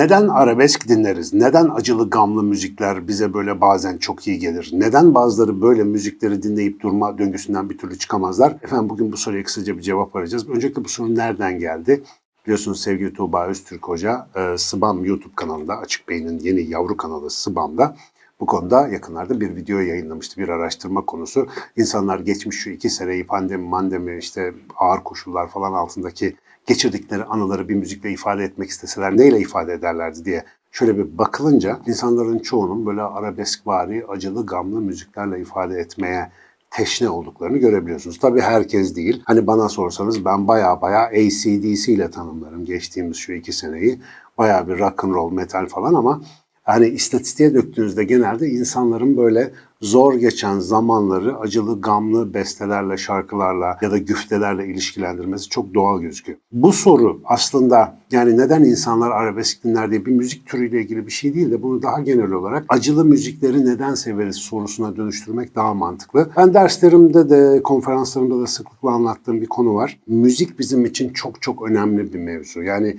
Neden arabesk dinleriz? Neden acılı gamlı müzikler bize böyle bazen çok iyi gelir? Neden bazıları böyle müzikleri dinleyip durma döngüsünden bir türlü çıkamazlar? Efendim bugün bu soruya kısaca bir cevap arayacağız. Öncelikle bu soru nereden geldi? Biliyorsunuz sevgili Tuğba Öztürk Hoca e, Sıbam YouTube kanalında, Açık Beyin'in yeni yavru kanalı Sıbam'da bu konuda yakınlarda bir video yayınlamıştı. Bir araştırma konusu. İnsanlar geçmiş şu iki seneyi pandemi, mandemi, işte ağır koşullar falan altındaki geçirdikleri anıları bir müzikle ifade etmek isteseler neyle ifade ederlerdi diye şöyle bir bakılınca insanların çoğunun böyle arabeskvari, acılı, gamlı müziklerle ifade etmeye teşne olduklarını görebiliyorsunuz. Tabii herkes değil. Hani bana sorsanız ben baya baya ACDC ile tanımlarım geçtiğimiz şu iki seneyi. Baya bir rock and roll, metal falan ama hani istatistiğe döktüğünüzde genelde insanların böyle zor geçen zamanları acılı, gamlı bestelerle, şarkılarla ya da güftelerle ilişkilendirmesi çok doğal gözüküyor. Bu soru aslında yani neden insanlar arabesk dinler diye bir müzik türüyle ilgili bir şey değil de bunu daha genel olarak acılı müzikleri neden severiz sorusuna dönüştürmek daha mantıklı. Ben derslerimde de konferanslarımda da sıklıkla anlattığım bir konu var. Müzik bizim için çok çok önemli bir mevzu. Yani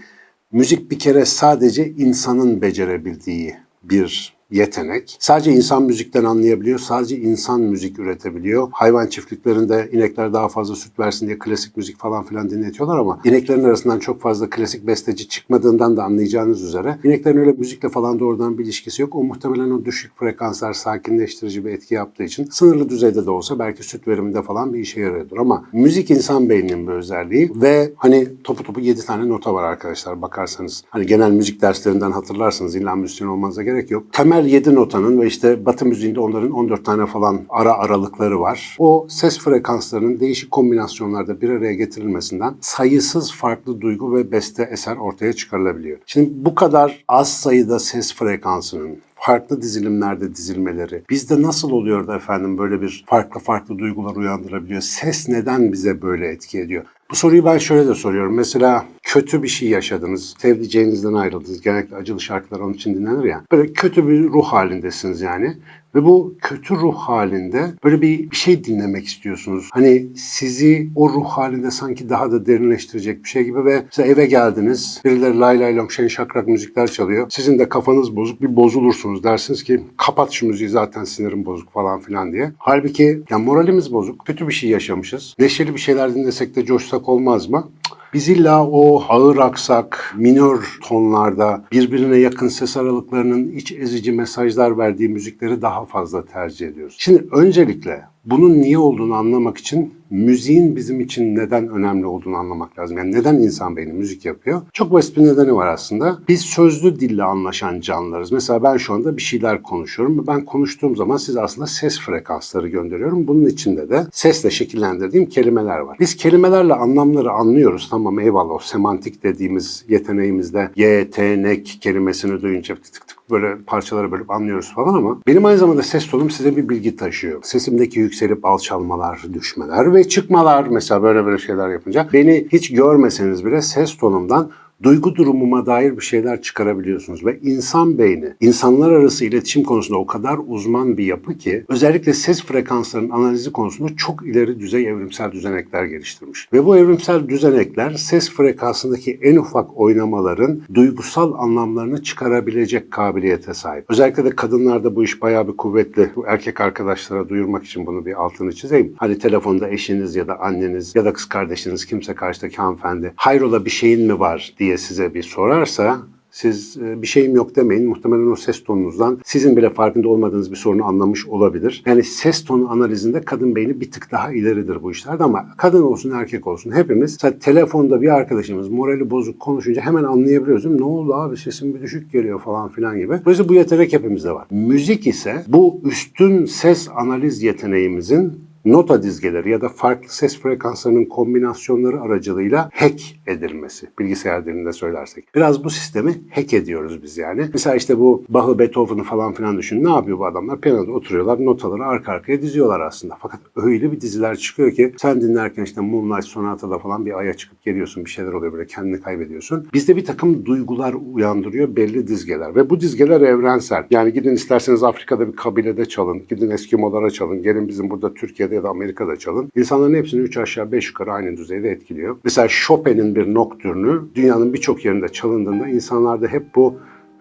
müzik bir kere sadece insanın becerebildiği bir yetenek. Sadece insan müzikten anlayabiliyor, sadece insan müzik üretebiliyor. Hayvan çiftliklerinde inekler daha fazla süt versin diye klasik müzik falan filan dinletiyorlar ama ineklerin arasından çok fazla klasik besteci çıkmadığından da anlayacağınız üzere ineklerin öyle müzikle falan doğrudan bir ilişkisi yok. O muhtemelen o düşük frekanslar sakinleştirici bir etki yaptığı için sınırlı düzeyde de olsa belki süt veriminde falan bir işe yarıyordur ama müzik insan beyninin bir özelliği ve hani topu topu 7 tane nota var arkadaşlar bakarsanız. Hani genel müzik derslerinden hatırlarsınız illa müzisyen olmanıza gerek yok. Temel 7 notanın ve işte batı müziğinde onların 14 tane falan ara aralıkları var. O ses frekanslarının değişik kombinasyonlarda bir araya getirilmesinden sayısız farklı duygu ve beste eser ortaya çıkarılabiliyor. Şimdi bu kadar az sayıda ses frekansının farklı dizilimlerde dizilmeleri bizde nasıl oluyor da efendim böyle bir farklı farklı duygular uyandırabiliyor? Ses neden bize böyle etki ediyor? Bu soruyu ben şöyle de soruyorum. Mesela kötü bir şey yaşadınız, sevdiceğinizden ayrıldınız. Genellikle acılı şarkılar onun için dinlenir ya. Böyle kötü bir ruh halindesiniz yani. Ve bu kötü ruh halinde böyle bir, bir şey dinlemek istiyorsunuz. Hani sizi o ruh halinde sanki daha da derinleştirecek bir şey gibi ve mesela eve geldiniz. Birileri lay lay long şen şakrak müzikler çalıyor. Sizin de kafanız bozuk bir bozulursunuz. Dersiniz ki kapat şu müziği zaten sinirim bozuk falan filan diye. Halbuki ya moralimiz bozuk. Kötü bir şey yaşamışız. Neşeli bir şeyler dinlesek de coşsak olmaz mı? Biz illa o ağır aksak, minör tonlarda birbirine yakın ses aralıklarının iç ezici mesajlar verdiği müzikleri daha fazla tercih ediyoruz. Şimdi öncelikle bunun niye olduğunu anlamak için müziğin bizim için neden önemli olduğunu anlamak lazım. Yani neden insan beyni müzik yapıyor? Çok basit bir nedeni var aslında. Biz sözlü dille anlaşan canlılarız. Mesela ben şu anda bir şeyler konuşuyorum. Ben konuştuğum zaman size aslında ses frekansları gönderiyorum. Bunun içinde de sesle şekillendirdiğim kelimeler var. Biz kelimelerle anlamları anlıyoruz. Tamam eyvallah o semantik dediğimiz yeteneğimizde yetenek kelimesini duyunca tık tık tık böyle parçaları bölüp anlıyoruz falan ama benim aynı zamanda ses tonum size bir bilgi taşıyor. Sesimdeki yükselip alçalmalar, düşmeler ve çıkmalar mesela böyle böyle şeyler yapınca beni hiç görmeseniz bile ses tonumdan duygu durumuma dair bir şeyler çıkarabiliyorsunuz ve insan beyni insanlar arası iletişim konusunda o kadar uzman bir yapı ki özellikle ses frekanslarının analizi konusunda çok ileri düzey evrimsel düzenekler geliştirmiş. Ve bu evrimsel düzenekler ses frekansındaki en ufak oynamaların duygusal anlamlarını çıkarabilecek kabiliyete sahip. Özellikle de kadınlarda bu iş bayağı bir kuvvetli. Bu erkek arkadaşlara duyurmak için bunu bir altını çizeyim. Hani telefonda eşiniz ya da anneniz ya da kız kardeşiniz kimse karşıdaki hanımefendi hayrola bir şeyin mi var diye size bir sorarsa siz e, bir şeyim yok demeyin. Muhtemelen o ses tonunuzdan sizin bile farkında olmadığınız bir sorunu anlamış olabilir. Yani ses tonu analizinde kadın beyni bir tık daha ileridir bu işlerde ama kadın olsun erkek olsun hepimiz telefonda bir arkadaşımız morali bozuk konuşunca hemen anlayabiliyoruz? Ne oldu abi sesim bir düşük geliyor falan filan gibi. Dolayısıyla bu yetenek hepimizde var. Müzik ise bu üstün ses analiz yeteneğimizin nota dizgeleri ya da farklı ses frekanslarının kombinasyonları aracılığıyla hack edilmesi. Bilgisayar dilinde söylersek. Biraz bu sistemi hack ediyoruz biz yani. Mesela işte bu Bach'ı, Beethoven'ı falan filan düşün. Ne yapıyor bu adamlar? Piyanoda oturuyorlar, notaları arka arkaya diziyorlar aslında. Fakat öyle bir diziler çıkıyor ki sen dinlerken işte Moonlight Sonata'da falan bir aya çıkıp geliyorsun. Bir şeyler oluyor böyle kendini kaybediyorsun. Bizde bir takım duygular uyandırıyor belli dizgeler. Ve bu dizgeler evrensel. Yani gidin isterseniz Afrika'da bir kabilede çalın. Gidin Eskimolara çalın. Gelin bizim burada Türkiye'de ya da Amerika'da çalın. İnsanların hepsini 3 aşağı 5 yukarı aynı düzeyde etkiliyor. Mesela Chopin'in bir noktürnü dünyanın birçok yerinde çalındığında insanlarda hep bu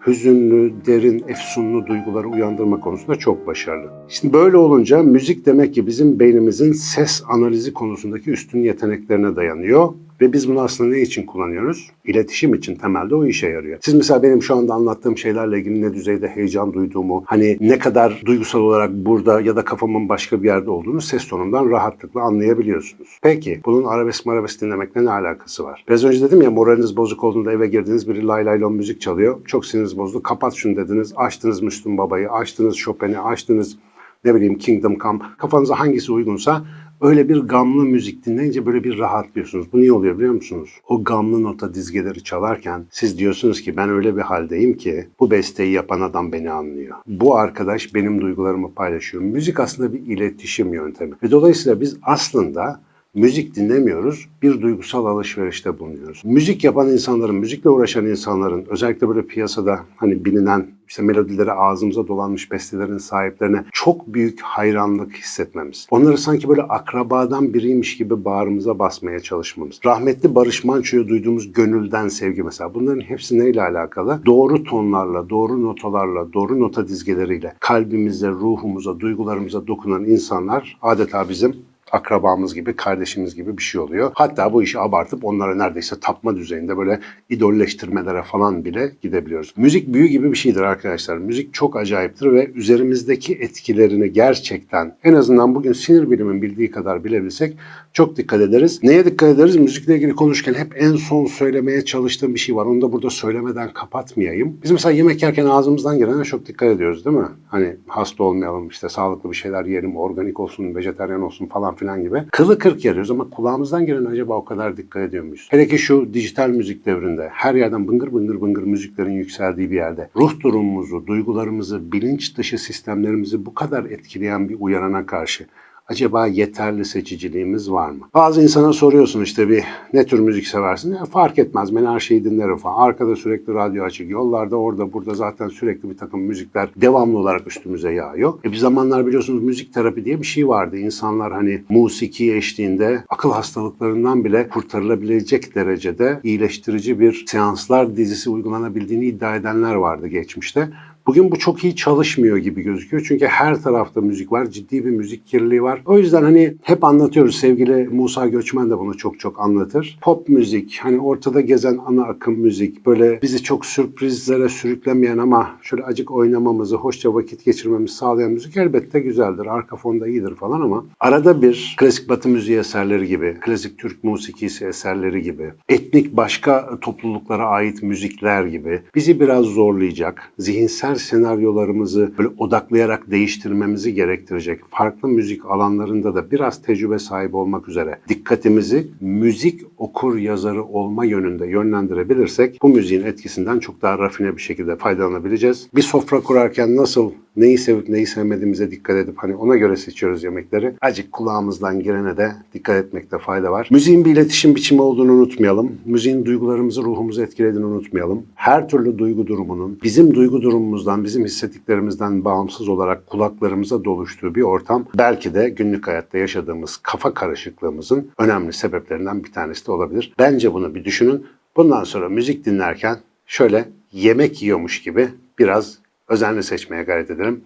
hüzünlü, derin, efsunlu duyguları uyandırma konusunda çok başarılı. Şimdi böyle olunca müzik demek ki bizim beynimizin ses analizi konusundaki üstün yeteneklerine dayanıyor. Ve biz bunu aslında ne için kullanıyoruz? İletişim için temelde o işe yarıyor. Siz mesela benim şu anda anlattığım şeylerle ilgili ne düzeyde heyecan duyduğumu, hani ne kadar duygusal olarak burada ya da kafamın başka bir yerde olduğunu ses tonumdan rahatlıkla anlayabiliyorsunuz. Peki bunun arabesk marabesk dinlemekle ne alakası var? Biraz önce dedim ya moraliniz bozuk olduğunda eve girdiniz biri lay lay lon müzik çalıyor. Çok siniriniz bozdu. Kapat şunu dediniz. Açtınız Müslüm Baba'yı, açtınız Chopin'i, açtınız ne bileyim Kingdom Come. Kafanıza hangisi uygunsa öyle bir gamlı müzik dinleyince böyle bir rahatlıyorsunuz. Bu niye oluyor biliyor musunuz? O gamlı nota dizgeleri çalarken siz diyorsunuz ki ben öyle bir haldeyim ki bu besteyi yapan adam beni anlıyor. Bu arkadaş benim duygularımı paylaşıyor. Müzik aslında bir iletişim yöntemi. Ve dolayısıyla biz aslında müzik dinlemiyoruz, bir duygusal alışverişte bulunuyoruz. Müzik yapan insanların, müzikle uğraşan insanların, özellikle böyle piyasada hani bilinen işte melodileri ağzımıza dolanmış bestelerin sahiplerine çok büyük hayranlık hissetmemiz. Onları sanki böyle akrabadan biriymiş gibi bağrımıza basmaya çalışmamız. Rahmetli Barış Manço'ya duyduğumuz gönülden sevgi mesela. Bunların hepsi neyle alakalı? Doğru tonlarla, doğru notalarla, doğru nota dizgeleriyle kalbimize, ruhumuza, duygularımıza dokunan insanlar adeta bizim akrabamız gibi, kardeşimiz gibi bir şey oluyor. Hatta bu işi abartıp onlara neredeyse tapma düzeyinde böyle idolleştirmelere falan bile gidebiliyoruz. Müzik büyü gibi bir şeydir arkadaşlar. Müzik çok acayiptir ve üzerimizdeki etkilerini gerçekten en azından bugün sinir bilimin bildiği kadar bilebilsek çok dikkat ederiz. Neye dikkat ederiz? Müzikle ilgili konuşurken hep en son söylemeye çalıştığım bir şey var. Onu da burada söylemeden kapatmayayım. Biz mesela yemek yerken ağzımızdan gelene çok dikkat ediyoruz değil mi? Hani hasta olmayalım, işte sağlıklı bir şeyler yiyelim, organik olsun, vejetaryen olsun falan filan gibi. Kılı kırk yarıyoruz ama kulağımızdan gelen acaba o kadar dikkat ediyor muyuz? Hele ki şu dijital müzik devrinde her yerden bıngır bıngır bıngır müziklerin yükseldiği bir yerde ruh durumumuzu, duygularımızı, bilinç dışı sistemlerimizi bu kadar etkileyen bir uyarana karşı acaba yeterli seçiciliğimiz var mı? Bazı insana soruyorsun işte bir ne tür müzik seversin? Ya fark etmez ben her şeyi dinlerim falan. Arkada sürekli radyo açık. Yollarda orada burada zaten sürekli bir takım müzikler devamlı olarak üstümüze yağıyor. E bir zamanlar biliyorsunuz müzik terapi diye bir şey vardı. İnsanlar hani musiki eşliğinde akıl hastalıklarından bile kurtarılabilecek derecede iyileştirici bir seanslar dizisi uygulanabildiğini iddia edenler vardı geçmişte. Bugün bu çok iyi çalışmıyor gibi gözüküyor. Çünkü her tarafta müzik var. Ciddi bir müzik kirliliği var. O yüzden hani hep anlatıyoruz. Sevgili Musa Göçmen de bunu çok çok anlatır. Pop müzik, hani ortada gezen ana akım müzik, böyle bizi çok sürprizlere sürüklemeyen ama şöyle acık oynamamızı, hoşça vakit geçirmemizi sağlayan müzik elbette güzeldir. Arka fonda iyidir falan ama arada bir klasik batı müziği eserleri gibi, klasik Türk musikisi eserleri gibi, etnik başka topluluklara ait müzikler gibi bizi biraz zorlayacak, zihinsel senaryolarımızı böyle odaklayarak değiştirmemizi gerektirecek farklı müzik alanlarında da biraz tecrübe sahibi olmak üzere dikkatimizi müzik okur yazarı olma yönünde yönlendirebilirsek bu müziğin etkisinden çok daha rafine bir şekilde faydalanabileceğiz. Bir sofra kurarken nasıl neyi sevip neyi sevmediğimize dikkat edip hani ona göre seçiyoruz yemekleri. Acık kulağımızdan girene de dikkat etmekte fayda var. Müziğin bir iletişim biçimi olduğunu unutmayalım. Müziğin duygularımızı, ruhumuzu etkilediğini unutmayalım. Her türlü duygu durumunun bizim duygu durumumuzdan, bizim hissettiklerimizden bağımsız olarak kulaklarımıza doluştuğu bir ortam belki de günlük hayatta yaşadığımız kafa karışıklığımızın önemli sebeplerinden bir tanesi de olabilir. Bence bunu bir düşünün. Bundan sonra müzik dinlerken şöyle yemek yiyormuş gibi biraz özenle seçmeye gayret edelim.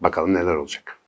Bakalım neler olacak.